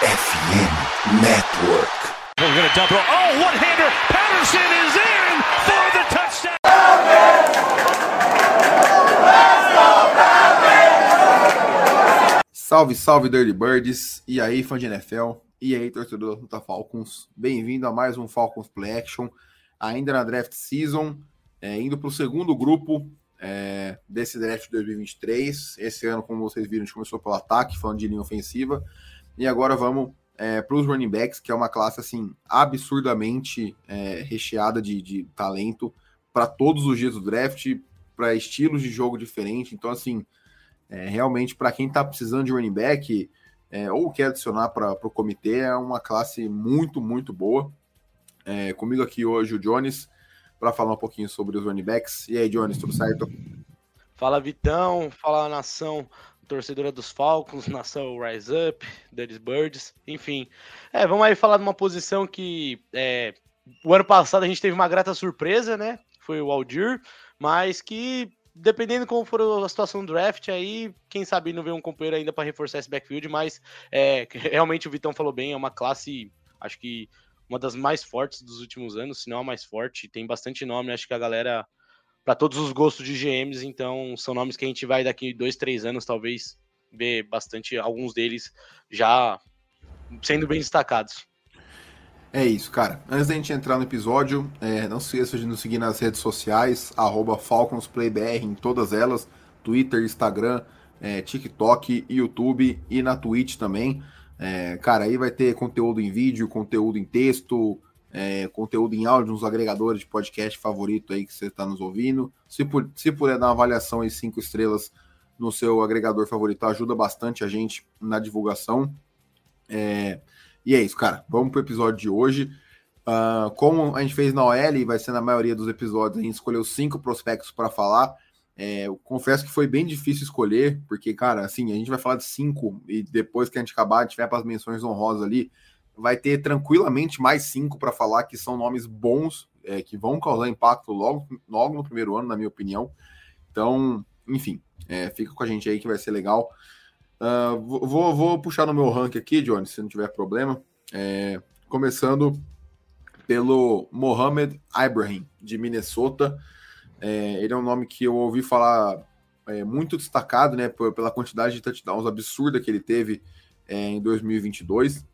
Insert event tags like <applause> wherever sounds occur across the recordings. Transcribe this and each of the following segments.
FM Network. We're going to double. Oh, one-hander. Patterson is in for the touchdown. Salve, salve Dirty Birds, e aí fã de NFL, e aí torcedor da Luta Falcons, bem-vindo a mais um Falcons Play Action, ainda na Draft Season, é, indo para o segundo grupo é, desse Draft 2023, esse ano como vocês viram a gente começou pelo ataque, falando de linha ofensiva, e agora vamos é, para os running backs, que é uma classe assim absurdamente é, recheada de, de talento para todos os dias do draft, para estilos de jogo diferentes, então assim é, realmente, para quem está precisando de running back é, ou quer adicionar para o comitê, é uma classe muito, muito boa. É, comigo aqui hoje o Jones, para falar um pouquinho sobre os running backs. E aí, Jones, tudo certo? Fala, Vitão. Fala, nação torcedora dos Falcons, <laughs> nação Rise Up, Dirty Birds, enfim. É, vamos aí falar de uma posição que é, o ano passado a gente teve uma grata surpresa, né? Foi o Aldir, mas que dependendo como for a situação do draft, aí, quem sabe não vê um companheiro ainda para reforçar esse backfield, mas é, <laughs> realmente o Vitão falou bem, é uma classe, acho que uma das mais fortes dos últimos anos, se não a mais forte, tem bastante nome, acho que a galera, para todos os gostos de GMs, então são nomes que a gente vai daqui dois, três anos, talvez, ver bastante, alguns deles já sendo bem destacados. É isso, cara. Antes da gente entrar no episódio, é, não se esqueça de nos seguir nas redes sociais, FalconsPlayBR em todas elas, Twitter, Instagram, é, TikTok, YouTube e na Twitch também. É, cara, aí vai ter conteúdo em vídeo, conteúdo em texto, é, conteúdo em áudio nos agregadores de podcast favorito aí que você está nos ouvindo. Se, se puder dar uma avaliação em cinco estrelas no seu agregador favorito, ajuda bastante a gente na divulgação. É, e é isso, cara. Vamos pro episódio de hoje. Uh, como a gente fez na OL, e vai ser na maioria dos episódios, a gente escolheu cinco prospectos para falar. É, eu confesso que foi bem difícil escolher, porque, cara, assim, a gente vai falar de cinco, e depois que a gente acabar, a gente vai para as menções honrosas ali, vai ter tranquilamente mais cinco para falar que são nomes bons, é, que vão causar impacto logo, logo no primeiro ano, na minha opinião. Então, enfim, é, fica com a gente aí que vai ser legal. Uh, vou, vou puxar no meu rank aqui, Johnny, se não tiver problema. É, começando pelo Mohamed Ibrahim, de Minnesota. É, ele é um nome que eu ouvi falar é, muito destacado, né, pela quantidade de touchdowns absurda que ele teve é, em 2022.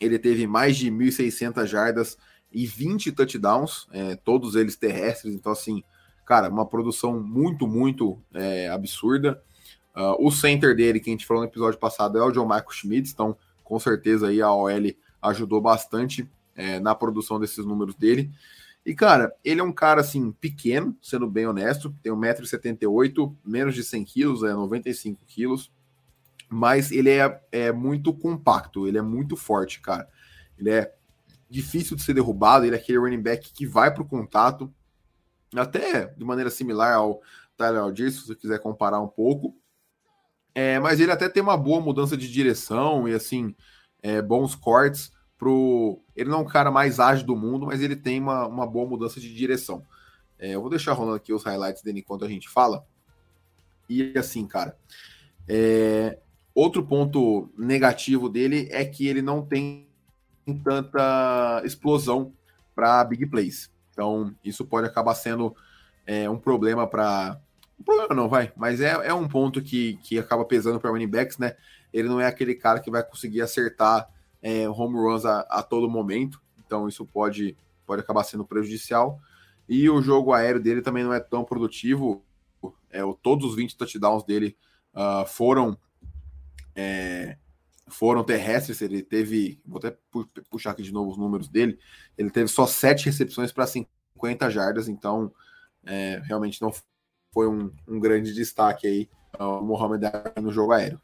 Ele teve mais de 1.600 jardas e 20 touchdowns, é, todos eles terrestres. Então, assim, cara, uma produção muito, muito é, absurda. Uh, o center dele, que a gente falou no episódio passado, é o John Michael Schmitz, então com certeza aí a OL ajudou bastante é, na produção desses números dele. E, cara, ele é um cara, assim, pequeno, sendo bem honesto, tem 1,78m, menos de 100 quilos, é 95 quilos, mas ele é, é muito compacto, ele é muito forte, cara. Ele é difícil de ser derrubado, ele é aquele running back que vai para o contato, até de maneira similar ao Tyler Algier, se você quiser comparar um pouco, é, mas ele até tem uma boa mudança de direção e assim, é, bons cortes pro. Ele não é o cara mais ágil do mundo, mas ele tem uma, uma boa mudança de direção. É, eu vou deixar rolando aqui os highlights dele enquanto a gente fala. E assim, cara. É, outro ponto negativo dele é que ele não tem tanta explosão para big plays. Então, isso pode acabar sendo é, um problema para um problema não, vai, mas é, é um ponto que, que acaba pesando para running backs, né? Ele não é aquele cara que vai conseguir acertar é, home runs a, a, todo momento, então isso pode, pode acabar sendo prejudicial. E o jogo aéreo dele também não é tão produtivo. É, todos os 20 touchdowns dele uh, foram é, foram terrestres. Ele teve, vou até puxar aqui de novo os números dele. Ele teve só sete recepções para 50 jardas, então é, realmente não foi um, um grande destaque aí o Mohamed no jogo aéreo.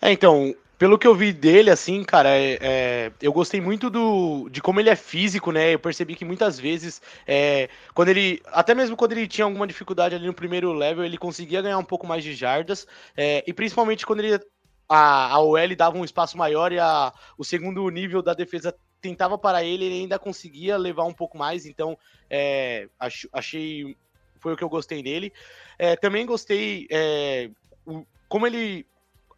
É, então, pelo que eu vi dele, assim, cara, é, é, eu gostei muito do, de como ele é físico, né? Eu percebi que muitas vezes, é, quando ele, até mesmo quando ele tinha alguma dificuldade ali no primeiro level, ele conseguia ganhar um pouco mais de jardas, é, e principalmente quando ele, a, a OL dava um espaço maior e a, o segundo nível da defesa tentava para ele, ele ainda conseguia levar um pouco mais, então é, ach, achei foi o que eu gostei dele. É, também gostei o, como ele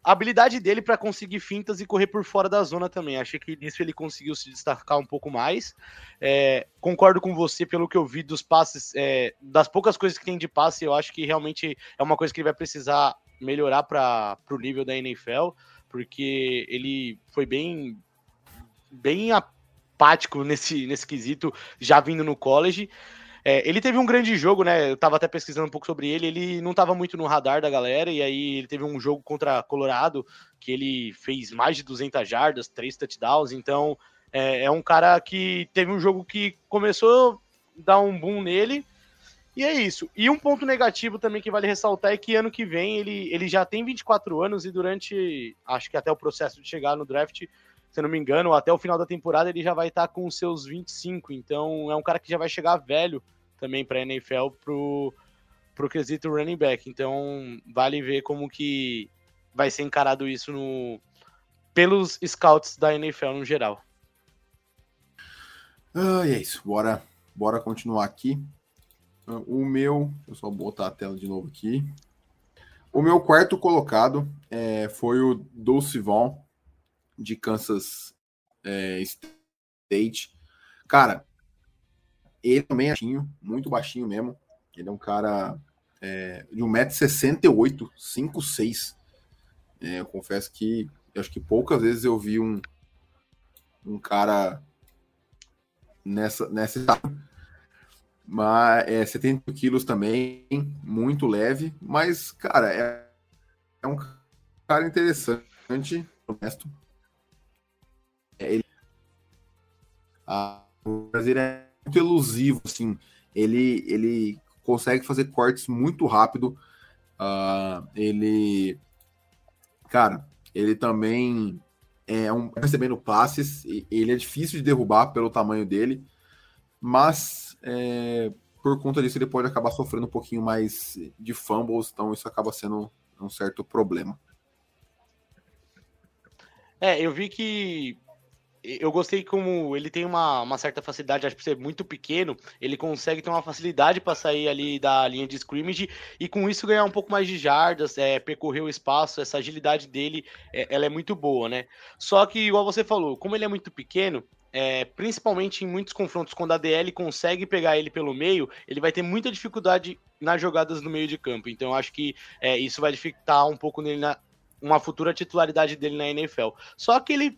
a habilidade dele para conseguir fintas e correr por fora da zona também. Achei que nisso ele conseguiu se destacar um pouco mais. É, concordo com você pelo que eu vi dos passes, é, das poucas coisas que tem de passe, eu acho que realmente é uma coisa que ele vai precisar melhorar para o nível da NFL, porque ele foi bem bem apático nesse, nesse quesito, já vindo no college. É, ele teve um grande jogo, né? Eu tava até pesquisando um pouco sobre ele. Ele não tava muito no radar da galera, e aí ele teve um jogo contra Colorado que ele fez mais de 200 jardas, três touchdowns. Então é, é um cara que teve um jogo que começou a dar um boom nele. E é isso. E um ponto negativo também que vale ressaltar é que ano que vem ele, ele já tem 24 anos e durante, acho que até o processo de chegar no draft, se não me engano, até o final da temporada ele já vai estar com os seus 25. Então é um cara que já vai chegar velho também para a NFL pro, pro quesito running back. Então vale ver como que vai ser encarado isso no, pelos scouts da NFL no geral. Ah, é isso. Bora, bora continuar aqui. O meu, eu só botar a tela de novo aqui. O meu quarto colocado é, foi o Dulce Vaughn, de Kansas é, State. Cara, ele também é baixinho, muito baixinho mesmo. Ele é um cara é, de 1,68m, 5'6". É, eu confesso que eu acho que poucas vezes eu vi um, um cara nessa nessa mas é 70 quilos também, muito leve, mas cara é, é um cara interessante, honesto, ele, a, o Brasil é muito elusivo, assim. Ele, ele consegue fazer cortes muito rápido. Uh, ele, cara, ele também é um recebendo passes. Ele é difícil de derrubar pelo tamanho dele, mas é, por conta disso ele pode acabar sofrendo um pouquinho mais de fumbles, então isso acaba sendo um certo problema. É, eu vi que eu gostei como ele tem uma, uma certa facilidade, acho que por ser muito pequeno, ele consegue ter uma facilidade para sair ali da linha de scrimmage e com isso ganhar um pouco mais de jardas, é, percorrer o espaço, essa agilidade dele, é, ela é muito boa, né? Só que, igual você falou, como ele é muito pequeno, é, principalmente em muitos confrontos, quando a DL consegue pegar ele pelo meio, ele vai ter muita dificuldade nas jogadas no meio de campo. Então, acho que é, isso vai dificultar um pouco nele na, uma futura titularidade dele na NFL. Só que ele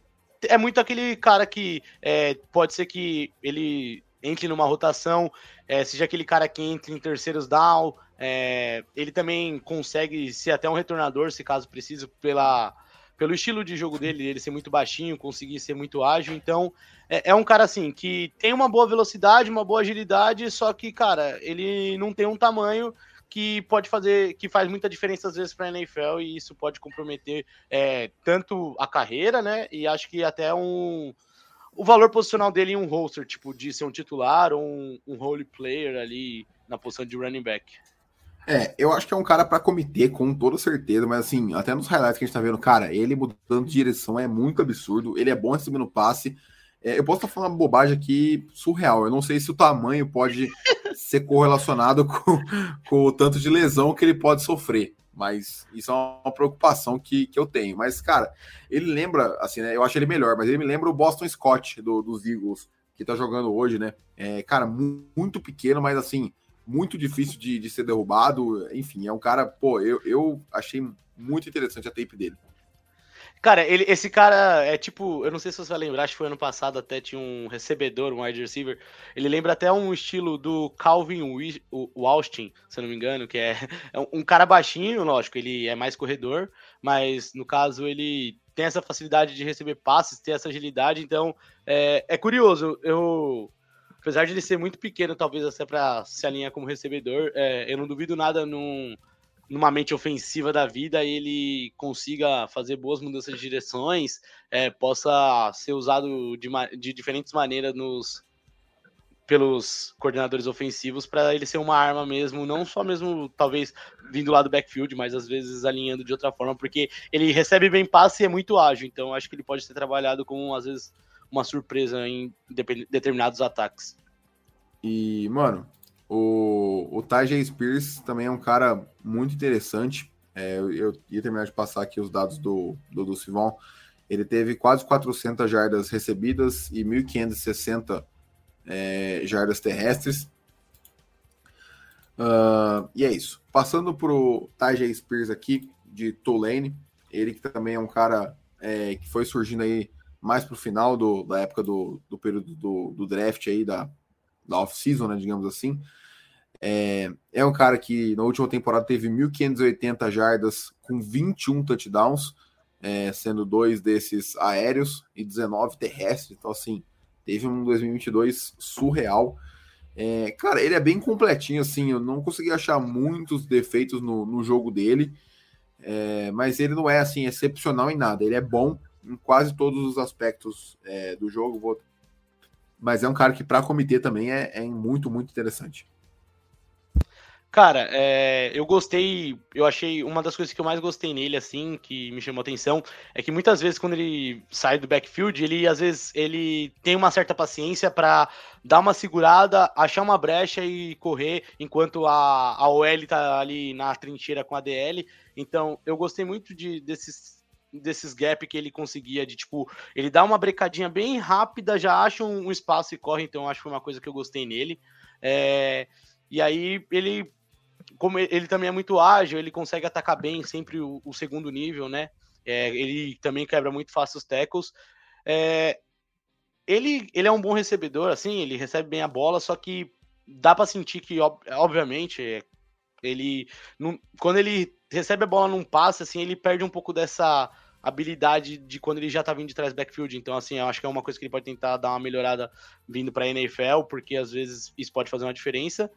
é muito aquele cara que é, pode ser que ele entre numa rotação, é, seja aquele cara que entre em terceiros down, é, ele também consegue ser até um retornador, se caso precise, pela, pelo estilo de jogo dele, ele ser muito baixinho, conseguir ser muito ágil, então é, é, um cara assim que tem uma boa velocidade, uma boa agilidade, só que, cara, ele não tem um tamanho que pode fazer, que faz muita diferença às vezes para a NFL e isso pode comprometer é, tanto a carreira, né? E acho que até um o valor posicional dele em um roster, tipo, de ser um titular ou um, um role player ali na posição de running back. É, eu acho que é um cara para comitê, com toda certeza, mas assim, até nos highlights que a gente tá vendo, cara, ele mudando de direção é muito absurdo, ele é bom recebendo passe, é, eu posso estar falando uma bobagem aqui surreal. Eu não sei se o tamanho pode ser correlacionado <laughs> com, com o tanto de lesão que ele pode sofrer. Mas isso é uma preocupação que, que eu tenho. Mas, cara, ele lembra, assim, né? Eu acho ele melhor, mas ele me lembra o Boston Scott do, dos Eagles, que tá jogando hoje, né? É, cara, muito pequeno, mas assim, muito difícil de, de ser derrubado. Enfim, é um cara, pô, eu, eu achei muito interessante a tape dele. Cara, ele, esse cara é tipo, eu não sei se você vai lembrar, acho que foi ano passado até tinha um recebedor, um wide receiver. Ele lembra até um estilo do Calvin Austin, se eu não me engano, que é, <laughs> é um cara baixinho, lógico, ele é mais corredor, mas no caso ele tem essa facilidade de receber passes, ter essa agilidade, então é, é curioso. Eu, apesar de ele ser muito pequeno, talvez até para se alinhar como recebedor, é, eu não duvido nada num numa mente ofensiva da vida ele consiga fazer boas mudanças de direções, é, possa ser usado de, de diferentes maneiras nos pelos coordenadores ofensivos para ele ser uma arma mesmo, não só mesmo talvez vindo lá do backfield, mas às vezes alinhando de outra forma, porque ele recebe bem passe e é muito ágil, então acho que ele pode ser trabalhado como às vezes uma surpresa em determinados ataques. E, mano, o, o Tajay Spears também é um cara muito interessante. É, eu, ia terminar de passar aqui os dados do, do, do Sivon. Ele teve quase 400 jardas recebidas e 1.560 é, jardas terrestres. Uh, e é isso. Passando para o Tajay Spears aqui, de Tulane, ele que também é um cara é, que foi surgindo aí mais para o final do, da época do, do período do, do draft aí, da, da off-season, né, digamos assim. É, é um cara que na última temporada teve 1.580 jardas com 21 touchdowns, é, sendo dois desses aéreos e 19 terrestres. Então, assim, teve um 2022 surreal. É, cara, ele é bem completinho, assim. Eu não consegui achar muitos defeitos no, no jogo dele, é, mas ele não é assim excepcional em nada. Ele é bom em quase todos os aspectos é, do jogo. Vou... Mas é um cara que, para comitê, também é, é muito, muito interessante. Cara, é, eu gostei, eu achei uma das coisas que eu mais gostei nele, assim, que me chamou atenção, é que muitas vezes quando ele sai do backfield, ele às vezes ele tem uma certa paciência para dar uma segurada, achar uma brecha e correr, enquanto a, a OL tá ali na trincheira com a DL. Então, eu gostei muito de, desses desses gap que ele conseguia de tipo, ele dá uma brecadinha bem rápida, já acha um, um espaço e corre, então acho que foi uma coisa que eu gostei nele. É, e aí ele como ele também é muito ágil, ele consegue atacar bem sempre o, o segundo nível, né? É, ele também quebra muito fácil os tackles. É, ele, ele é um bom recebedor, assim, ele recebe bem a bola, só que dá para sentir que, obviamente, ele não, quando ele recebe a bola num passe, assim, ele perde um pouco dessa habilidade de quando ele já tá vindo de trás backfield. Então, assim, eu acho que é uma coisa que ele pode tentar dar uma melhorada vindo para NFL, porque às vezes isso pode fazer uma diferença.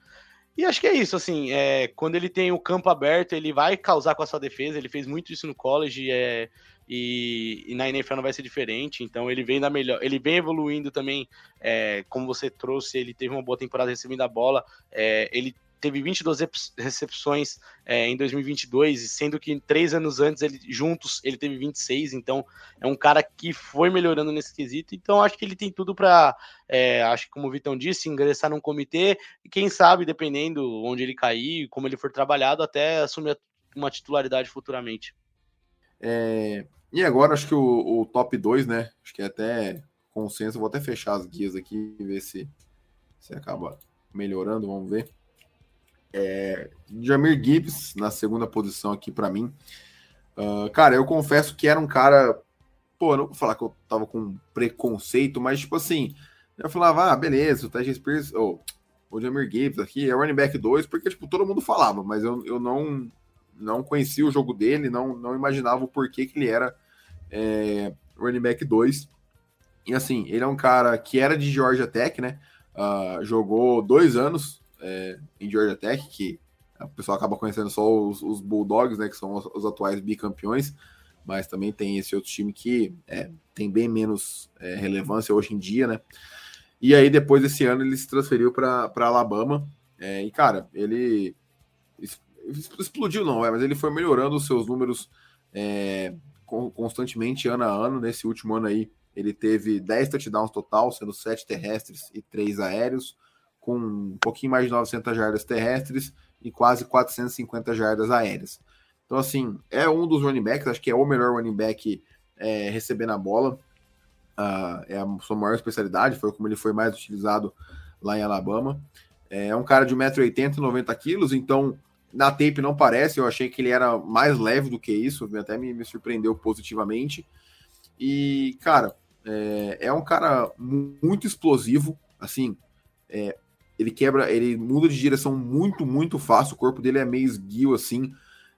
E acho que é isso, assim, é, quando ele tem o campo aberto, ele vai causar com a sua defesa, ele fez muito isso no college é, e, e, na NFL não vai ser diferente, então ele vem da melhor, ele vem evoluindo também, é, como você trouxe, ele teve uma boa temporada recebendo a bola, é, ele teve 22 recepções é, em 2022, sendo que três anos antes, ele, juntos, ele teve 26, então é um cara que foi melhorando nesse quesito, então acho que ele tem tudo para, é, acho que como o Vitão disse, ingressar num comitê, e quem sabe, dependendo onde ele cair, como ele for trabalhado, até assumir uma titularidade futuramente. É, e agora acho que o, o top 2, né, acho que é até consenso, vou até fechar as guias aqui e ver se, se acaba melhorando, vamos ver. É, Jamir Gibbs na segunda posição aqui para mim. Uh, cara, eu confesso que era um cara. Pô, não vou falar que eu tava com preconceito, mas tipo assim, eu falava, ah, beleza, o Tajay Spears, oh, o Jamir Gibbs aqui é running back 2, porque tipo, todo mundo falava, mas eu, eu não, não conhecia o jogo dele, não, não imaginava o porquê que ele era é, running back 2. E assim, ele é um cara que era de Georgia Tech, né? Uh, jogou dois anos é, em Georgia Tech, que o pessoal acaba conhecendo só os, os Bulldogs, né, que são os, os, atuais bicampeões, mas também tem esse outro time que é, tem bem menos é, relevância hoje em dia, né? E aí, depois desse ano, ele se transferiu para Alabama. É, e, cara, ele explodiu, não, é, mas ele foi melhorando os seus números é, constantemente, ano a ano. Nesse último ano aí, ele teve 10 touchdowns total, sendo 7 terrestres e 3 aéreos com um pouquinho mais de 900 jardas terrestres e quase 450 jardas aéreas. Então, assim, é um dos running backs, acho que é o melhor running back é, recebendo a bola. Uh, é a sua maior especialidade, foi como ele foi mais utilizado lá em Alabama. É um cara de 1,80m, 90 quilos, então na tape não parece, eu achei que ele era mais leve do que isso, até me, me surpreendeu positivamente. E, cara, é, é um cara muito explosivo, assim, é, ele quebra, ele muda de direção muito, muito fácil. O corpo dele é meio esguio, assim.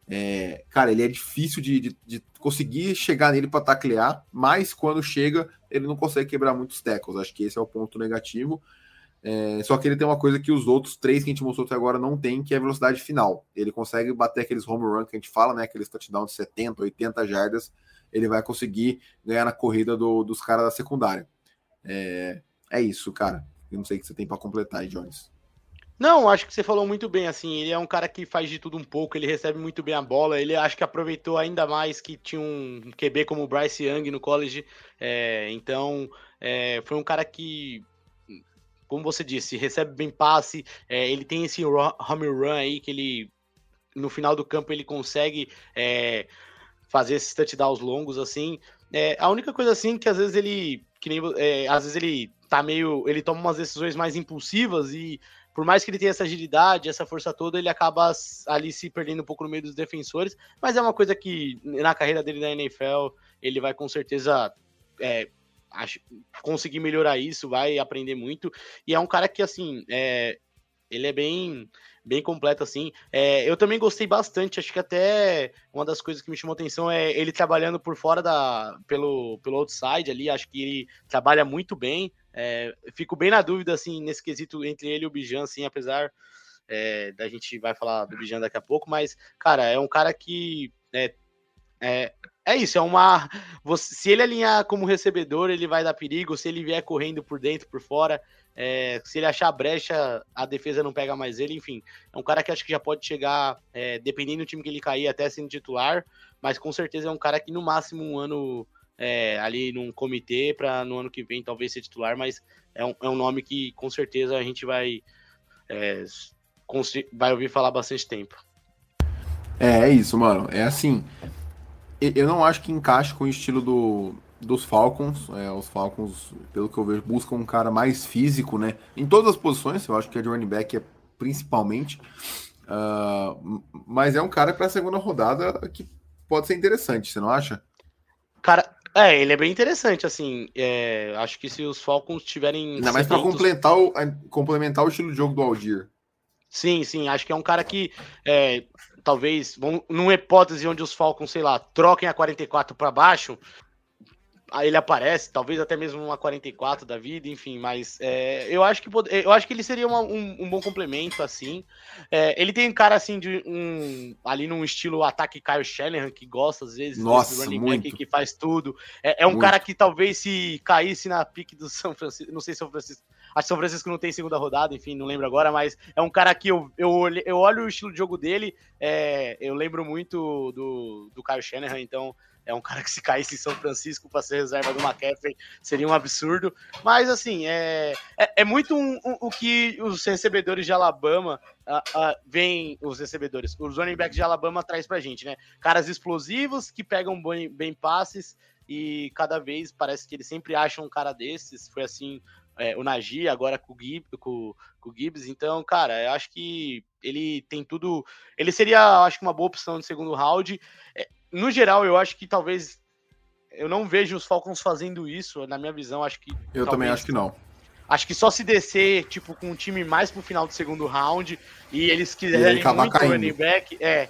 É, cara, ele é difícil de, de, de conseguir chegar nele para taclear, mas quando chega, ele não consegue quebrar muitos tackles. Acho que esse é o ponto negativo. É, só que ele tem uma coisa que os outros três que a gente mostrou até agora não tem, que é a velocidade final. Ele consegue bater aqueles home run que a gente fala, né? Aqueles touchdown de 70, 80 jardas. Ele vai conseguir ganhar na corrida do, dos caras da secundária. É, é isso, cara. Eu não sei o que você tem para completar aí, Jones. Não, acho que você falou muito bem, assim, ele é um cara que faz de tudo um pouco, ele recebe muito bem a bola, ele acho que aproveitou ainda mais que tinha um QB como o Bryce Young no college, é, então é, foi um cara que, como você disse, recebe bem passe, é, ele tem esse home run aí que ele no final do campo ele consegue é, fazer esses touchdowns longos assim. É, a única coisa assim que às vezes ele que nem é, às vezes ele tá meio ele toma umas decisões mais impulsivas e por mais que ele tenha essa agilidade, essa força toda, ele acaba ali se perdendo um pouco no meio dos defensores, mas é uma coisa que na carreira dele na NFL ele vai com certeza é, acho, conseguir melhorar isso, vai aprender muito. E é um cara que, assim, é, ele é bem bem completo assim. É, eu também gostei bastante, acho que até uma das coisas que me chamou atenção é ele trabalhando por fora da pelo pelo outside ali, acho que ele trabalha muito bem. É, fico bem na dúvida assim nesse quesito entre ele e o Bijan, assim, apesar é, da gente vai falar do Bijan daqui a pouco, mas cara, é um cara que é, é, é isso, é uma. Você, se ele alinhar como recebedor, ele vai dar perigo. Se ele vier correndo por dentro, por fora, é, se ele achar brecha, a defesa não pega mais ele. Enfim, é um cara que acho que já pode chegar, é, dependendo do time que ele cair, até sendo titular. Mas com certeza é um cara que no máximo um ano é, ali num comitê para no ano que vem talvez ser titular. Mas é um, é um nome que com certeza a gente vai, é, vai ouvir falar bastante tempo. É, é isso, mano. É assim eu não acho que encaixe com o estilo do, dos Falcons. É, os Falcons, pelo que eu vejo, buscam um cara mais físico, né? Em todas as posições, eu acho que é de running back é principalmente. Uh, mas é um cara para a segunda rodada que pode ser interessante, você não acha? Cara, é, ele é bem interessante, assim. É, acho que se os Falcons tiverem. Ainda mais para complementar o, complementar o estilo de jogo do Aldir. Sim, sim, acho que é um cara que é, talvez, numa hipótese onde os Falcons, sei lá, troquem a 44 para baixo, ele aparece, talvez até mesmo uma 44 da vida, enfim, mas é, eu acho que eu acho que ele seria uma, um, um, bom complemento, assim. É, ele tem cara assim de um ali num estilo ataque Kyle Shanahan, que gosta às vezes Nossa, running back que faz tudo. É, é um muito. cara que talvez se caísse na pique do São Francisco, não sei se São Francisco Acho que São Francisco não tem segunda rodada, enfim, não lembro agora, mas é um cara que eu, eu, olho, eu olho o estilo de jogo dele, é, eu lembro muito do, do Kyle Shanahan, então é um cara que se caísse em São Francisco para ser reserva do McCaffrey seria um absurdo. Mas assim, é, é, é muito um, um, o que os recebedores de Alabama uh, uh, vêm, os recebedores, os running backs de Alabama traz pra gente, né? Caras explosivos que pegam bem, bem passes e cada vez parece que eles sempre acham um cara desses. Foi assim é, o Nagy, agora com o, Gibbs, com, com o Gibbs. Então, cara, eu acho que ele tem tudo. Ele seria, acho que, uma boa opção de segundo round. É, no geral, eu acho que talvez. Eu não vejo os Falcons fazendo isso, na minha visão, acho que. Eu talvez, também acho que não. Acho que só se descer, tipo, com um time mais pro final do segundo round e eles quiserem muito running back, é.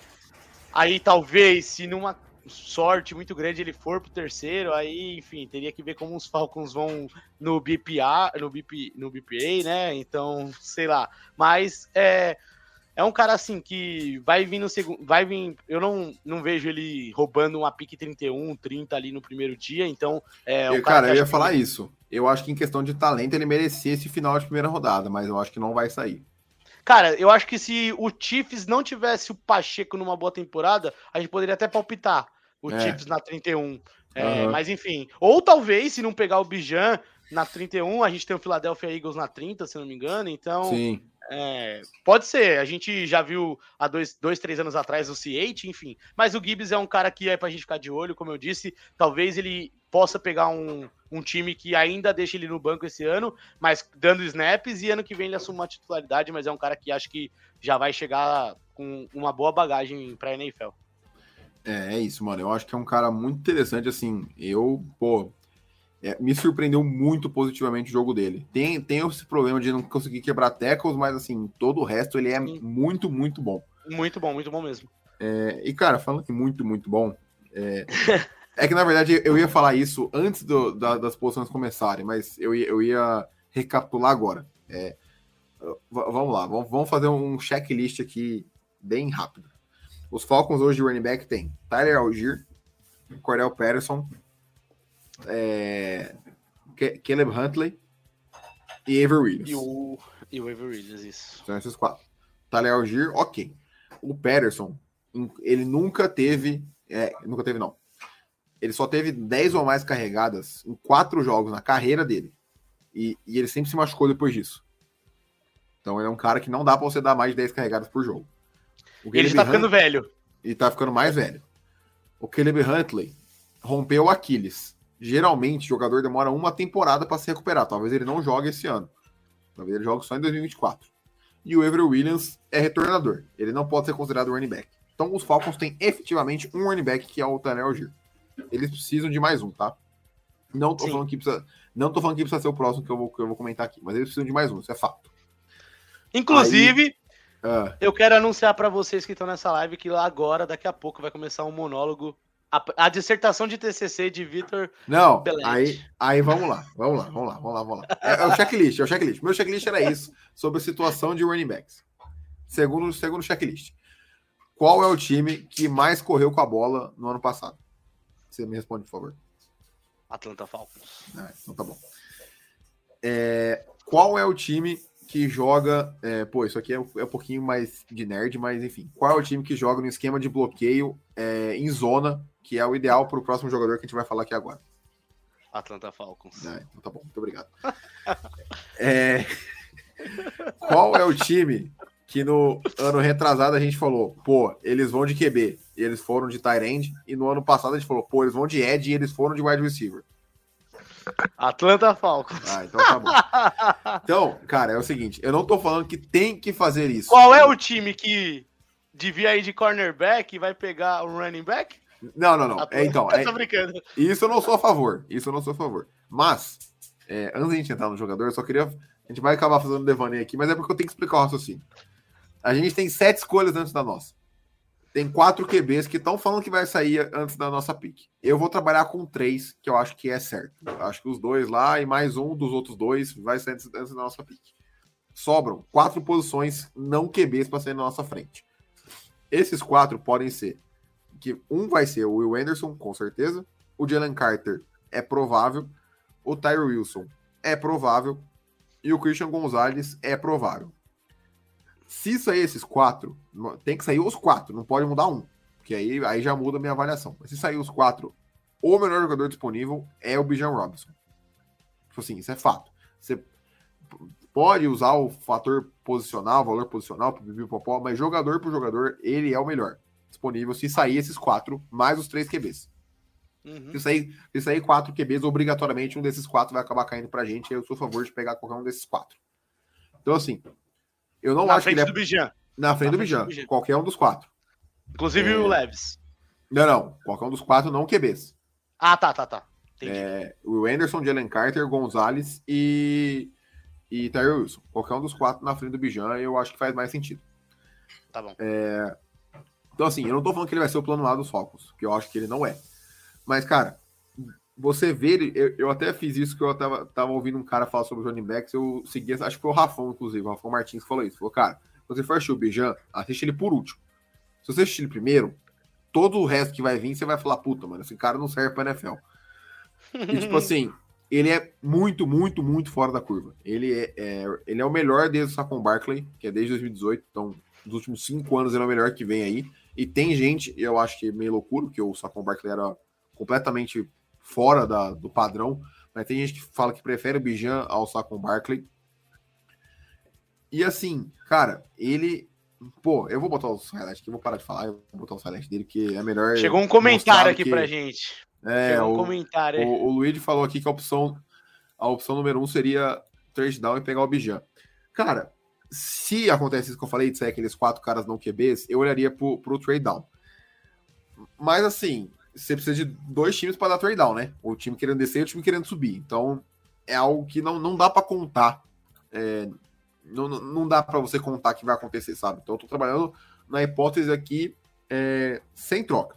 Aí talvez, se numa sorte muito grande ele for pro terceiro, aí, enfim, teria que ver como os Falcons vão no BPA, no, BP, no BPA, né? Então, sei lá. Mas é, é um cara assim que vai vir no segundo. Vai vir. Eu não, não vejo ele roubando uma pique 31, 30 ali no primeiro dia. Então, é um eu, cara, cara eu ia falar que... isso. Eu acho que em questão de talento ele merecia esse final de primeira rodada, mas eu acho que não vai sair. Cara, eu acho que se o Chiefs não tivesse o Pacheco numa boa temporada, a gente poderia até palpitar o é. Chiefs na 31. É, uhum. Mas enfim. Ou talvez, se não pegar o Bijan na 31, a gente tem o Philadelphia Eagles na 30, se não me engano. Então. Sim. É, pode ser, a gente já viu há dois, dois três anos atrás o C8, enfim. Mas o Gibbs é um cara que é pra gente ficar de olho, como eu disse. Talvez ele possa pegar um, um time que ainda deixa ele no banco esse ano, mas dando snaps, e ano que vem ele assume uma titularidade, mas é um cara que acho que já vai chegar com uma boa bagagem pra NFL. É, é isso, mano. Eu acho que é um cara muito interessante, assim. Eu, pô, é, me surpreendeu muito positivamente o jogo dele. Tem, tem esse problema de não conseguir quebrar tackles, mas assim, todo o resto ele é Sim. muito, muito bom. Muito bom, muito bom mesmo. É, e cara, falando que muito, muito bom, é, é, que na verdade eu ia falar isso antes do, da, das posições começarem, mas eu ia, eu ia recapitular agora. É, vamos lá, vamos, vamos fazer um checklist aqui bem rápido. Os Falcons hoje de running back tem Tyler Algier, Cordell Patterson, é, Caleb Huntley e Avery Williams. E o, e o Avery Williams, isso. São esses quatro. Tyler Algier, ok. O Patterson, ele nunca teve. É, nunca teve, não. Ele só teve 10 ou mais carregadas em quatro jogos na carreira dele. E, e ele sempre se machucou depois disso. Então ele é um cara que não dá para você dar mais de 10 carregadas por jogo. ele já tá ficando velho. E tá ficando mais velho. O Caleb Huntley rompeu o Aquiles. Geralmente, o jogador demora uma temporada para se recuperar. Talvez ele não jogue esse ano. Talvez ele jogue só em 2024. E o Avery Williams é retornador. Ele não pode ser considerado running back. Então, os Falcons têm efetivamente um running back que é o Tanner Algier. Eles precisam de mais um, tá? Não tô, falando que precisa, não tô falando que precisa ser o próximo que eu, vou, que eu vou comentar aqui, mas eles precisam de mais um, isso é fato. Inclusive, Aí, uh, eu quero anunciar para vocês que estão nessa live que lá agora, daqui a pouco, vai começar um monólogo a, a, dissertação de TCC de Vitor. Não, aí, aí vamos lá, vamos lá, vamos lá, vamos lá, vamos lá. É, é, o checklist, é o checklist. Meu checklist era isso, sobre a situação de running backs. Segundo, segundo checklist. Qual é o time que mais correu com a bola no ano passado? Você me responde, por favor. Atlanta Falcons. Ah, então tá bom. É, qual é o time que joga. É, pô, isso aqui é, é, um pouquinho mais de nerd, mas enfim. Qual é o time que joga no esquema de bloqueio é, em zona, que é o ideal para o próximo jogador que a gente vai falar aqui agora? Atlanta Falcons. É, então tá bom, muito obrigado. <laughs> É, qual é o time que no ano retrasado a gente falou, pô, eles vão de QB, e eles foram de tight end, e no ano passado a gente falou, pô, eles vão de edge e eles foram de wide receiver. Atlanta Falcons. Ah, então tá bom. então, cara, é o seguinte, eu não tô falando que tem que fazer isso. Qual é o time que devia ir de cornerback e vai pegar o running back? Não, não, não. É, então, <laughs> é. Isso eu não sou a favor. Isso eu não sou a favor. Mas, é, antes de a gente entrar no jogador, eu só queria. A gente vai acabar fazendo devaneio aqui, mas é porque eu tenho que explicar o raciocínio. A gente tem sete escolhas antes da nossa. Tem quatro QBs que estão falando que vai sair antes da nossa pick. Eu vou trabalhar com três, que eu acho que é certo. Eu acho que os dois lá e mais um dos outros dois vai sair antes, antes da nossa pick. Sobram quatro posições não QBs para sair na nossa frente. Esses quatro podem ser que um vai ser o Will Anderson, com certeza. O Jalen Carter é provável. O Tyre Wilson é provável. E o Christian Gonzalez é provável. Se sair esses quatro, tem que sair os quatro, não pode mudar um. Porque aí, aí já muda a minha avaliação. Mas se sair os quatro, o melhor jogador disponível é o Bijan Robinson. Tipo assim, isso é fato. Você pode usar o fator posicional, valor posicional mas jogador por jogador, ele é o melhor disponível se sair esses quatro, mais os três QBs. Uhum. Se, sair, se sair quatro QBs, obrigatoriamente um desses quatro vai acabar caindo pra gente. Eu sou a favor de pegar qualquer um desses quatro. Então, assim, eu não Na acho que ele é... do Bijan. Na frente, Na do, Bijan. Qualquer um dos quatro. Inclusive é... o Leves. Não, não. Qualquer um dos quatro não QBs. Ah, tá, tá, tá. É, o Anderson, Jalen Carter, Gonzalez e, e Tyler Wilson. Qualquer um dos quatro na frente do Bijan, eu acho que faz mais sentido. Tá bom. É, então, assim, eu não tô falando que ele vai ser o plano A dos Falcons, que eu acho que ele não é. Mas, cara, você vê, eu, eu até fiz isso que eu tava, tava ouvindo um cara falar sobre o running backs, eu segui, acho que foi o Rafão, inclusive, o Rafão Martins falou isso. Falou, cara, você for assistir o Bijan, assiste ele por último. Se você assistir ele primeiro, todo o resto que vai vir, você vai falar, puta, mano, esse cara não serve pra NFL. E, tipo <laughs> assim, ele é muito, muito, muito fora da curva. Ele é, é ele é o melhor desde o Saquon Barkley, que é desde 2018, então, nos últimos cinco anos ele é o melhor que vem aí. E tem gente, eu acho que é meio loucura, porque o Saquon Barkley era completamente fora da, do padrão, mas tem gente que fala que prefere o Bijan ao Saquon Barkley. E assim, cara, ele. Pô, eu vou botar os highlights aqui, vou parar de falar, eu vou botar os highlights dele, que é melhor. Chegou um comentário aqui que... pra gente. É, Chegou um o, comentário. O, o Luigi falou aqui que a opção, a opção número um seria trade down e pegar o Bijan. Cara, se acontece isso que eu falei, de ser aqueles quatro caras não QBs, eu olharia pro, pro trade down. Mas assim, você precisa de dois times para dar trade down, né? O time querendo descer e o time querendo subir. Então, é algo que não, não dá para contar. É, não, não dá para você contar que vai acontecer, sabe? Então, eu tô trabalhando na hipótese aqui é, sem troca.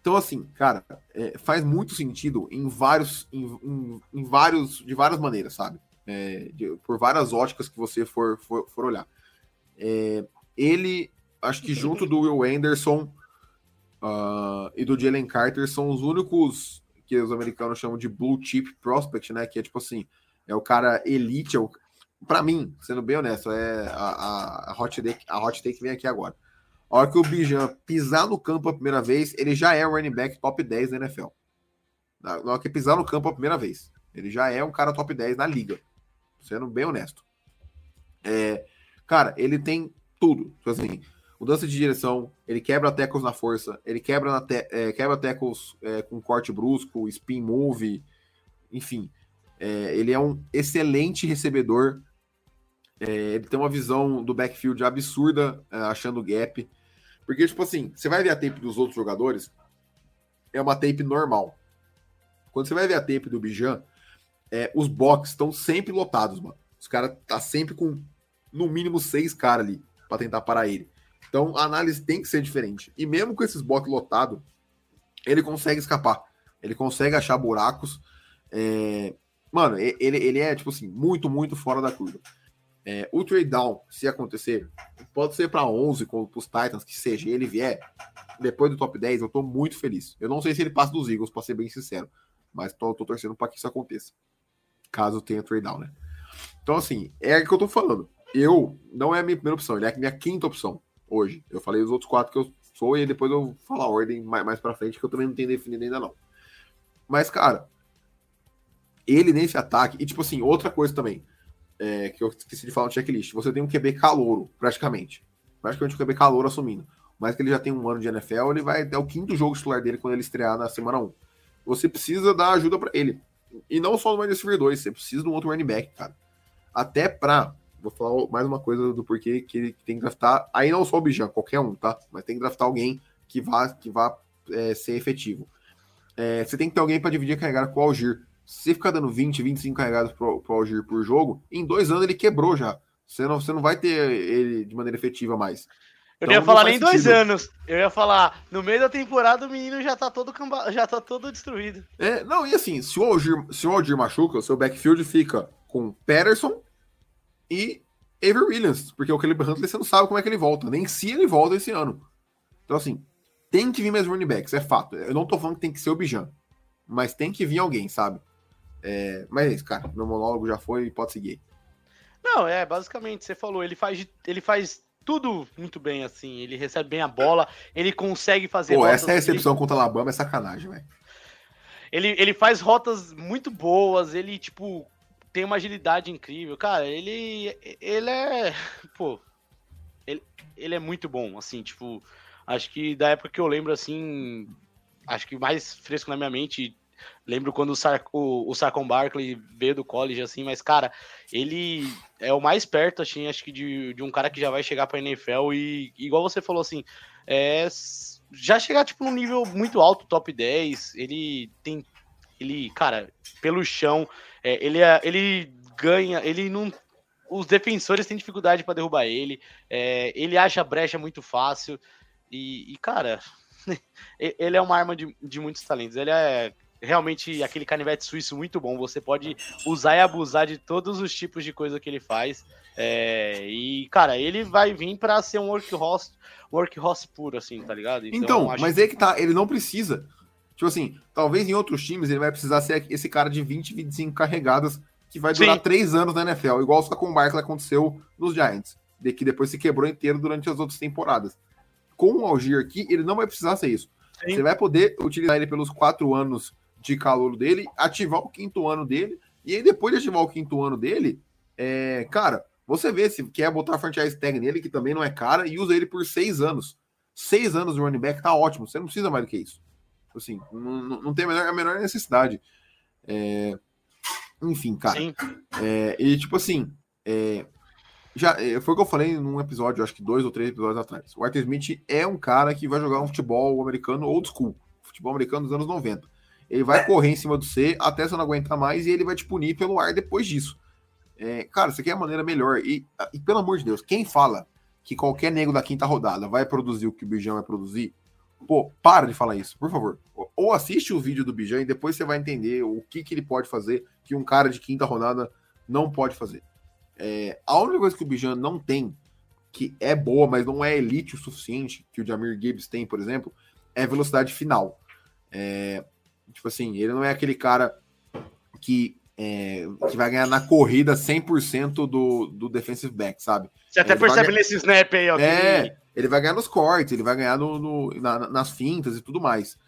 Então, assim, cara, é, faz muito sentido em vários, em, em, em vários, de várias maneiras, sabe? É, de, por várias óticas que você for, for, for olhar. É, ele, acho que junto do Will Anderson uh, e do Jalen Carter, são os únicos que os americanos chamam de blue chip prospect, né? Que é tipo assim, é o cara elite, é o, para mim, sendo bem honesto, é a, a, a, hot take, a hot take vem aqui agora. A hora que o Bijan pisar no campo a primeira vez, ele já é o running back top 10 da NFL. Na hora que pisar no campo a primeira vez, ele já é um cara top 10 na liga sendo bem honesto. É, cara, ele tem tudo. Tipo assim, mudança de direção, ele quebra tackles na força, ele quebra, na te, é, quebra tackles é, com corte brusco, spin move, enfim. É, ele é um excelente recebedor. É, ele tem uma visão do backfield absurda, é, achando gap. Porque, tipo assim, você vai ver a tape dos outros jogadores, é uma tape normal. Quando você vai ver a tape do Bijan, é, os box estão sempre lotados, mano. Os caras tá sempre com no mínimo seis caras ali para tentar parar ele. Então a análise tem que ser diferente. E mesmo com esses box lotados, ele consegue escapar. Ele consegue achar buracos. É... Mano, ele, ele é, tipo assim, muito, muito fora da curva. É, o trade down, se acontecer, pode ser para 11 com os Titans, que seja, ele vier depois do top 10, eu tô muito feliz. Eu não sei se ele passa dos Eagles, para ser bem sincero, mas tô, tô torcendo para que isso aconteça. Caso tenha trade down, né? Então, assim, é o que eu tô falando. Eu, não é a minha primeira opção, ele é a minha quinta opção hoje. Eu falei os outros quatro que eu sou e depois eu vou falar a ordem mais, mais pra frente, que eu também não tenho definido ainda não. Mas, cara, ele nesse ataque, e tipo assim, outra coisa também, é, que eu esqueci de falar no checklist, você tem um QB calouro, praticamente. Praticamente um QB calouro assumindo. Mas que ele já tem um ano de NFL, ele vai. É o quinto jogo titular dele quando ele estrear na semana 1. Você precisa dar ajuda para ele. E não só no wide receiver 2, você precisa de um outro running back, cara. Até pra Vou falar mais uma coisa do porquê que ele tem que draftar. Aí não só o Bijan, qualquer um, tá? Mas tem que draftar alguém que vá, que vá é, ser efetivo. É, você tem que ter alguém para dividir a carregada com o Algir. Se você ficar dando 20, 25 carregadas pro, pro Algir por jogo, em dois anos ele quebrou já. Você não, você não vai ter ele de maneira efetiva mais. Eu então, ia falar nem sentido. dois anos. Eu ia falar, no meio da temporada o menino já tá todo camba... já tá todo destruído. É, não, e assim, se o Algir, se o Algir machuca, o seu backfield fica com Patterson, e Avery Williams, porque o Caleb Huntley você não sabe como é que ele volta, nem se ele volta esse ano. Então, assim, tem que vir mais running backs, é fato. Eu não tô falando que tem que ser o Bijan, mas tem que vir alguém, sabe? É, mas é isso, cara. Meu monólogo já foi, pode seguir. Não, é, basicamente, você falou, ele faz, ele faz tudo muito bem, assim. Ele recebe bem a bola, ele consegue fazer. Pô, essa é a recepção ele... contra a Alabama é sacanagem, velho. Ele, ele faz rotas muito boas, ele, tipo, tem uma agilidade incrível. Cara, ele. Ele é. <laughs> Pô. Ele, ele é muito bom, assim, tipo. Acho que da época que eu lembro, assim. Acho que mais fresco na minha mente. Lembro quando o, Sar, o, o Sarcon Barkley veio do college, assim, mas, cara, ele é o mais perto, assim, acho que de, de um cara que já vai chegar pra NFL e, igual você falou, assim, é, já chegar, tipo, num nível muito alto, top 10, ele tem, ele, cara, pelo chão, é, ele, é, ele ganha, ele não. Os defensores têm dificuldade para derrubar ele. É, ele acha brecha muito fácil. E, e cara, <laughs> ele é uma arma de, de muitos talentos. Ele é realmente aquele canivete suíço muito bom. Você pode usar e abusar de todos os tipos de coisa que ele faz. É, e, cara, ele vai vir para ser um workhorse, workhorse puro, assim, tá ligado? Então, então mas que... é que tá, ele não precisa. Tipo assim, talvez em outros times ele vai precisar ser esse cara de 20, 25 carregadas que vai durar Sim. três anos na NFL, igual o com o Barkley aconteceu nos Giants, de que depois se quebrou inteiro durante as outras temporadas. Com o Algier aqui, ele não vai precisar ser isso. Sim. Você vai poder utilizar ele pelos quatro anos de calor dele, ativar o quinto ano dele, e aí depois de ativar o quinto ano dele, é, cara, você vê se quer botar a franchise tag nele, que também não é cara, e usa ele por seis anos. Seis anos de running back tá ótimo, você não precisa mais do que isso. Assim, não, não tem a menor, a menor necessidade. É... Enfim, cara. É, e tipo assim, é, já é, foi o que eu falei num episódio, acho que dois ou três episódios atrás. O Arthur Smith é um cara que vai jogar um futebol americano old school, futebol americano dos anos 90. Ele vai correr em cima do C até você não aguentar mais e ele vai te punir pelo ar depois disso. É, cara, isso aqui é a maneira melhor. E, e, pelo amor de Deus, quem fala que qualquer nego da quinta rodada vai produzir o que o Bijão vai produzir, Pô, para de falar isso, por favor. Ou assiste o vídeo do Bijan e depois você vai entender o que, que ele pode fazer que um cara de quinta rodada não pode fazer. É, a única coisa que o Bijan não tem, que é boa, mas não é elite o suficiente, que o Jamir Gibbs tem, por exemplo, é velocidade final. É, tipo assim, ele não é aquele cara que, é, que vai ganhar na corrida 100% do, do defensive back, sabe? Você até ele percebe nesse snap aí, ó. É, ele vai ganhar nos cortes, ele vai ganhar no, no na, nas fintas e tudo mais.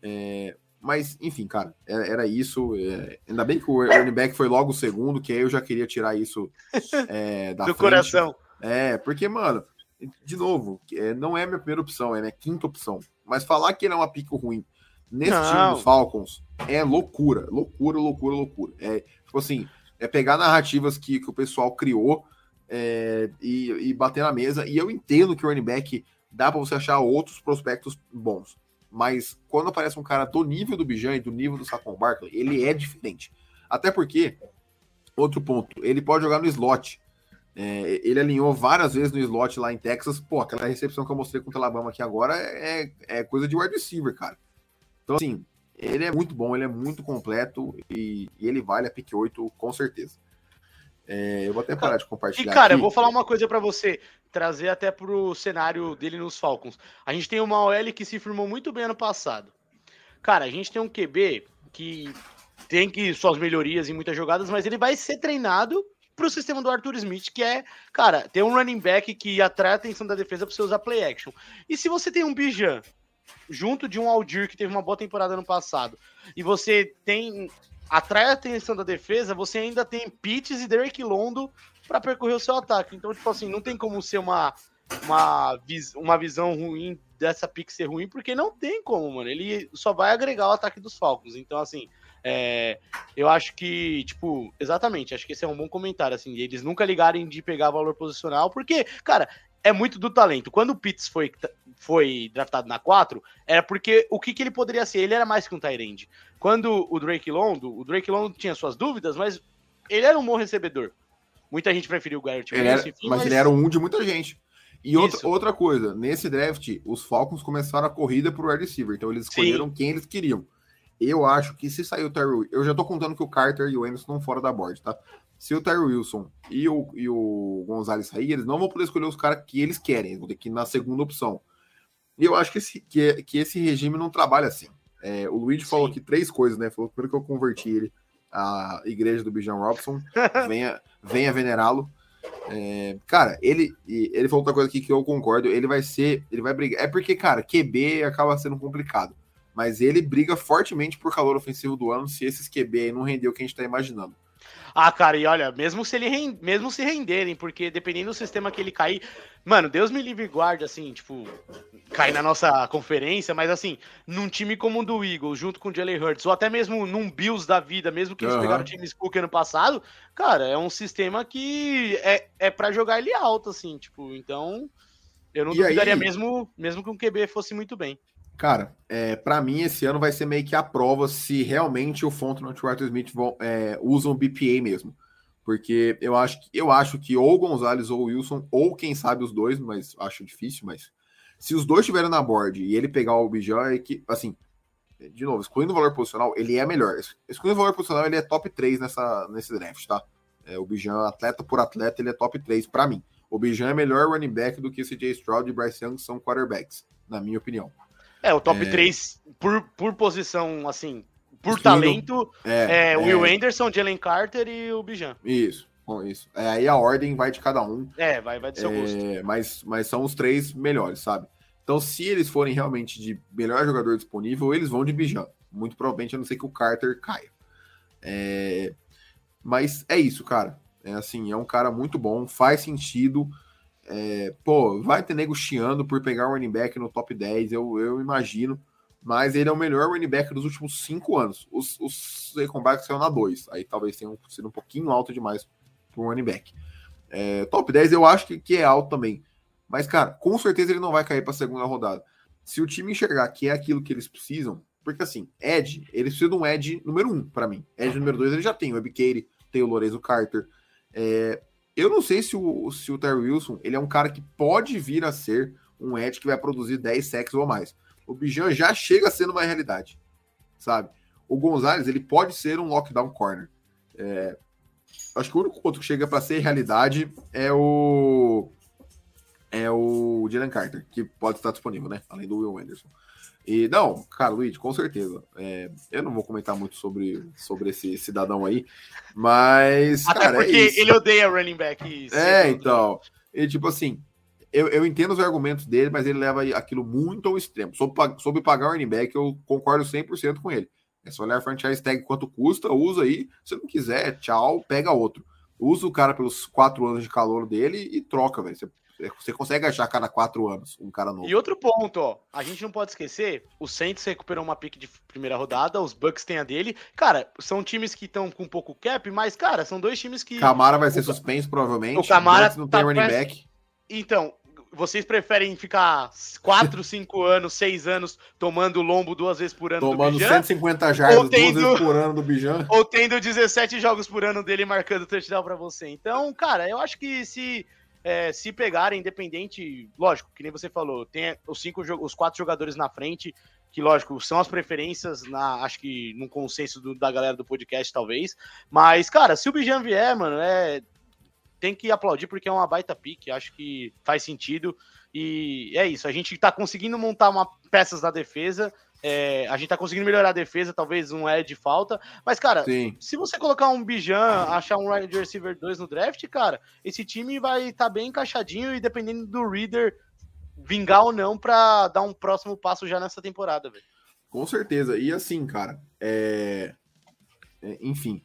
É, mas, enfim, cara, era, era isso. É, ainda bem que o running back foi logo o segundo, que aí eu já queria tirar isso é, <laughs> da Do frente. coração. É, porque, mano, de novo, é, não é a minha primeira opção, é minha quinta opção. Mas falar que ele é uma pico ruim nesse não. time dos Falcons é loucura, loucura, loucura, loucura. É tipo assim, é pegar narrativas que, que o pessoal criou é, e, e bater na mesa. E eu entendo que o running back dá para você achar outros prospectos bons. Mas quando aparece um cara do nível do Bijan e do nível do Saquon Barkley, ele é diferente. Até porque, outro ponto, ele pode jogar no slot. É, ele alinhou várias vezes no slot lá em Texas. Pô, aquela recepção que eu mostrei contra o Alabama aqui agora é, é coisa de wide receiver, cara. Então, assim, ele é muito bom, ele é muito completo e, e ele vale a pick 8 com certeza. É, eu vou até parar de compartilhar. E, cara, aqui. eu vou falar uma coisa para você, trazer até pro cenário dele nos Falcons. A gente tem uma OL que se firmou muito bem ano passado. Cara, a gente tem um QB que tem que suas melhorias em muitas jogadas, mas ele vai ser treinado pro sistema do Arthur Smith, que é, cara, ter um running back que atrai a atenção da defesa para você usar play action. E se você tem um Bijan junto de um Aldir que teve uma boa temporada no passado, e você tem atrai a atenção da defesa, você ainda tem Pitts e Derek Londo para percorrer o seu ataque. Então, tipo assim, não tem como ser uma, uma, uma visão ruim dessa pick ser ruim, porque não tem como, mano. Ele só vai agregar o ataque dos Falcons. Então, assim, é, eu acho que, tipo, exatamente, acho que esse é um bom comentário, assim, eles nunca ligarem de pegar valor posicional, porque, cara, é muito do talento. Quando o Pitts foi, foi draftado na 4, era porque o que, que ele poderia ser? Ele era mais que um Tyrande. Quando o Drake Londo, o Drake Londo tinha suas dúvidas, mas ele era um bom recebedor. Muita gente preferiu o Garrett Wilson, enfim, mas, mas, ele era um de muita gente. E outra, outra coisa, nesse draft, os Falcons começaram a corrida pro wide receiver, então eles escolheram Sim. quem eles queriam. Eu acho que se sair o Terry eu já tô contando que o Carter e o Anderson estão fora da board, tá? Se o Terry Wilson e o, e o Gonzalez sair, eles não vão poder escolher os caras que eles querem, eles vão ter que ir na segunda opção. E eu acho que esse, que, que esse regime não trabalha assim. É, o Luigi Sim. falou aqui três coisas, né? Falou primeiro que eu converti ele à igreja do Bijan Robson, <laughs> venha, venha venerá-lo. É, cara, ele, ele falou outra coisa aqui que eu concordo. Ele vai ser, ele vai brigar. É porque, cara, QB acaba sendo complicado. Mas ele briga fortemente por calor ofensivo do ano se esses QB aí não render o que a gente tá imaginando. Ah, cara, e olha, mesmo se ele rend... mesmo se renderem, porque dependendo do sistema que ele cair, mano, Deus me livre e guarde, assim, tipo, cair na nossa conferência, mas assim, num time como o do Eagles, junto com o Jalen Hurts, ou até mesmo num Bills da vida, mesmo que eles uhum. pegaram o time Cook ano passado, cara, é um sistema que é, é para jogar ele alto, assim, tipo, então eu não e duvidaria aí... mesmo, mesmo que um QB fosse muito bem. Cara, é, para mim esse ano vai ser meio que a prova se realmente o Fontenot e o Arthur Smith vão, é, usam BPA mesmo. Porque eu acho, que, eu acho que ou o Gonzalez ou o Wilson, ou quem sabe os dois, mas acho difícil, mas se os dois estiverem na board e ele pegar o Bijan, é que, assim, de novo, excluindo o valor posicional, ele é melhor. Excluindo o valor posicional, ele é top 3 nessa, nesse draft, tá? É, o Bijan, atleta por atleta, ele é top 3 para mim. O Bijan é melhor running back do que o CJ Stroud e Bryce Young são quarterbacks, na minha opinião. É, o top é... 3 por, por posição, assim, por talento, é, é, Will é... Anderson, Jalen Carter e o Bijan. Isso, bom, isso. É, aí a ordem vai de cada um. É, vai, vai do seu é, gosto. Mas, mas são os três melhores, sabe? Então, se eles forem realmente de melhor jogador disponível, eles vão de Bijan. Muito provavelmente, a não ser que o Carter caia. É... Mas é isso, cara. É assim, é um cara muito bom, faz sentido. É, pô, vai ter nego chiando por pegar o running back no top 10, eu, eu imagino. Mas ele é o melhor running back dos últimos cinco anos. Os, os comebacks saiu na 2. Aí talvez tenha sido um pouquinho alto demais para um running back. É, top 10 eu acho que, que é alto também. Mas, cara, com certeza ele não vai cair para a segunda rodada. Se o time enxergar que é aquilo que eles precisam, porque assim, Ed, eles precisam de um Ed número 1 um, para mim. Ed número 2 ele já tem, o Web tem o Lorenzo Carter. É, eu não sei se o, se o Terry Wilson ele é um cara que pode vir a ser um edge que vai produzir 10 sacks ou mais. O Bijan já chega sendo uma realidade, sabe? O Gonzalez ele pode ser um lockdown corner. É, acho que o único outro que chega para ser realidade é o é o Jalen Carter, que pode estar disponível, né? Além do Will Anderson. E não, cara, Luiz, com certeza. É, eu não vou comentar muito sobre, sobre esse cidadão aí, mas. Até cara, é porque é ele odeia running back. É, então. E tipo assim, eu, eu entendo os argumentos dele, mas ele leva aquilo muito ao extremo. Sobre, sobre pagar o running back, eu concordo 100% com ele. É só olhar a franchise tag quanto custa, usa aí. Se não quiser, tchau, pega outro. Usa o cara pelos quatro anos de calor dele e troca, velho. Você consegue achar a cada quatro anos um cara novo. E outro ponto, ó. A gente não pode esquecer: o Saints recuperou uma pick de primeira rodada, os Bucks têm a dele. Cara, são times que estão com pouco cap, mas, cara, são dois times que. Camara vai ser suspenso, provavelmente. O Camara não tem tá running back. Então, vocês preferem ficar 4, 5 <laughs> anos, 6 anos tomando lombo duas vezes por ano tomando do Bijan? 150 jardas tendo, duas vezes por ano do Bijan? <laughs> Ou tendo 17 jogos por ano dele marcando touchdown para você. Então, cara, eu acho que se é, se pegarem, independente, lógico, que nem você falou, tem os cinco, os quatro jogadores na frente, que lógico, são as preferências, na, acho que no consenso do, da galera do podcast, talvez. Mas, cara, se o Bijan vier, mano, é, tem que aplaudir porque é uma baita pique, acho que faz sentido. E é isso, a gente tá conseguindo montar uma peças da defesa. É, a gente tá conseguindo melhorar a defesa, talvez um Ed falta. Mas, cara, Sim. se você colocar um Bijan, achar um wide receiver 2 no draft, cara, esse time vai estar tá bem encaixadinho e dependendo do Reader vingar ou não para dar um próximo passo já nessa temporada, velho. Com certeza. E assim, cara, é... é... enfim,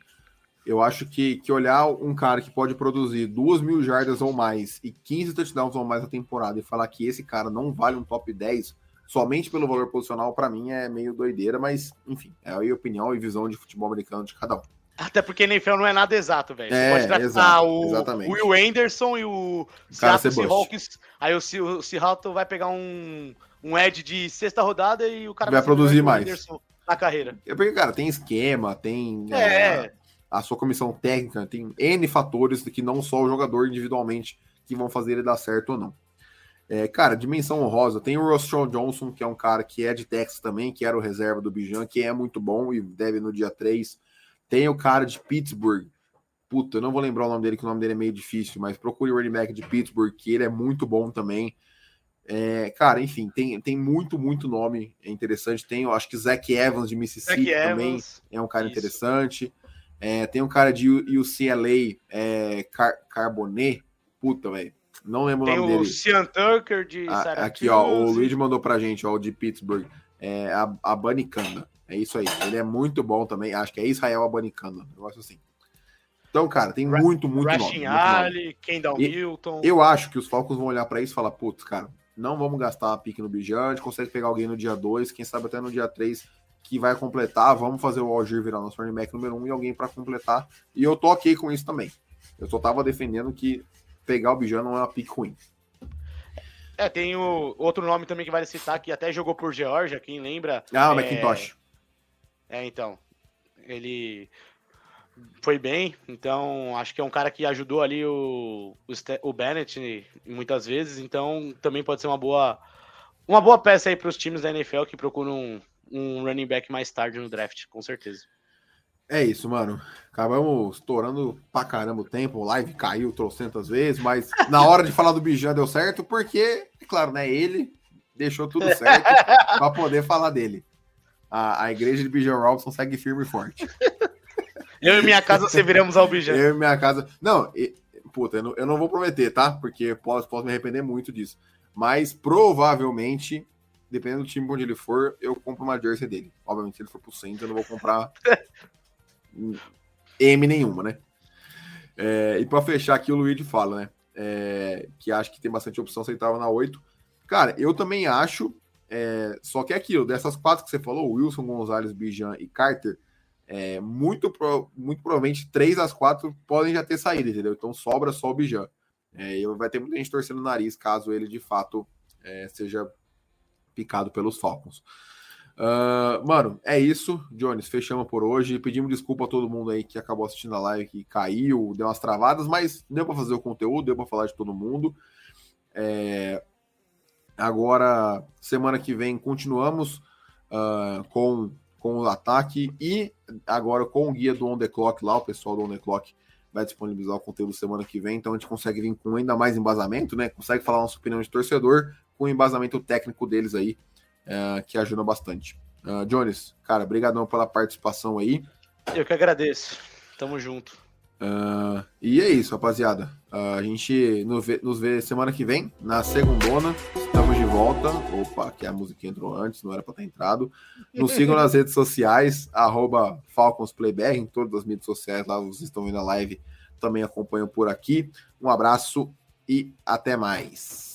eu acho que, que olhar um cara que pode produzir duas mil jardas ou mais e 15 touchdowns ou mais na temporada e falar que esse cara não vale um top 10 somente pelo valor posicional, para mim é meio doideira, mas enfim, é a opinião e visão de futebol americano de cada um. Até porque NFL não é nada exato, velho. É, pode tratar exato, o, exatamente. o Will Anderson e o Seattle Seahawks. Aí o, o Seattle vai pegar um, um edge de sexta rodada e o cara vai, vai produzir mais na carreira. É porque, cara, tem esquema, tem. É. é a sua comissão técnica, tem N fatores que não só o jogador individualmente que vão fazer ele dar certo ou não. É, cara, dimensão honrosa, tem o Rostron Johnson, que é um cara que é de Texas também, que era o reserva do Bijan, que é muito bom e deve no dia 3. Tem o cara de Pittsburgh, puta, eu não vou lembrar o nome dele, que o nome dele é meio difícil, mas procure o running back de Pittsburgh, que ele é muito bom também. É, cara, enfim, tem, tem muito, muito nome é interessante. Tem, eu acho que Zach Evans de Mississippi Zach também Evans. é um cara Isso. interessante. É, tem um cara de UCLA, é, Car Carbonet, puta, velho. Não lembro tem o nome dele. Tem o Cian Tucker de ah, Aqui, ó, o Luiz mandou pra gente, ó, o de Pittsburgh. É, a, a Banicanda. É isso aí. Ele é muito bom também. Acho que é Israel Abanicanda. Eu acho assim. Então, cara, tem muito, muito Rashin nome. Ali, Kendall Milton. Eu acho que os Falcons vão olhar para isso e falar, putz, cara, não vamos gastar a pique no Bijan, a gente consegue pegar alguém no dia 2, quem sabe até no dia 3 que vai completar. Vamos fazer o Algir virar nosso running back número um e alguém para completar. E eu tô ok com isso também. Eu só tava defendendo que pegar o Bijan não é uma pick ruim. É, tem o outro nome também que vale citar, que até jogou por Georgia, quem lembra? Ah, o é... McIntosh. É, então. Ele foi bem, então acho que é um cara que ajudou ali o, o, o Bennett muitas vezes, então também pode ser uma boa uma boa peça aí para os times da NFL que procuram um running back mais tarde no draft, com certeza. É isso, mano. Acabamos estourando pra caramba o tempo, o live caiu trocentas vezes, mas na hora de falar do Bijan deu certo, porque, é claro, né, ele deixou tudo <laughs> certo para poder falar dele. A, a igreja de Bijan Robson segue firme e forte. Eu e minha casa serviremos ao Bijan. Eu e minha casa. Não, e, puta, eu não, eu não vou prometer, tá? Porque posso, posso me arrepender muito disso. Mas provavelmente dependendo do time onde ele for, eu compro uma jersey dele. Obviamente, se ele for pro centro, eu não vou comprar <laughs> M nenhuma, né? É, e para fechar aqui, o Luigi fala, né? É, que acho que tem bastante opção se ele tava na 8. Cara, eu também acho, é, só que é aquilo, dessas quatro que você falou, Wilson, Gonzalez, Bijan e Carter, é, muito, pro, muito provavelmente três das quatro podem já ter saído, entendeu? Então sobra só o Bijan. É, vai ter muita gente torcendo o nariz caso ele de fato é, seja picado pelos Falcons. Uh, mano, é isso, Jones. Fechamos por hoje. Pedimos desculpa a todo mundo aí que acabou assistindo a live, que caiu, deu umas travadas, mas deu para fazer o conteúdo, deu para falar de todo mundo. É... Agora, semana que vem, continuamos uh, com, com o ataque e agora com o guia do On The Clock lá, o pessoal do On The Clock vai disponibilizar o conteúdo semana que vem, então a gente consegue vir com ainda mais embasamento, né? Consegue falar nossa opinião de torcedor com o embasamento técnico deles aí, uh, que ajuda bastante. Uh, Jones, cara, brigadão pela participação aí. Eu que agradeço. Tamo junto. Uh, e é isso, rapaziada. A gente nos vê, nos vê, semana que vem, na segundona. Estamos de volta. Opa, que a música entrou antes, não era para ter entrado. Nos sigam nas <laughs> redes sociais, arroba FalconsPlayBR, em todas as mídias sociais, lá vocês estão vendo a live, também acompanham por aqui. Um abraço e até mais.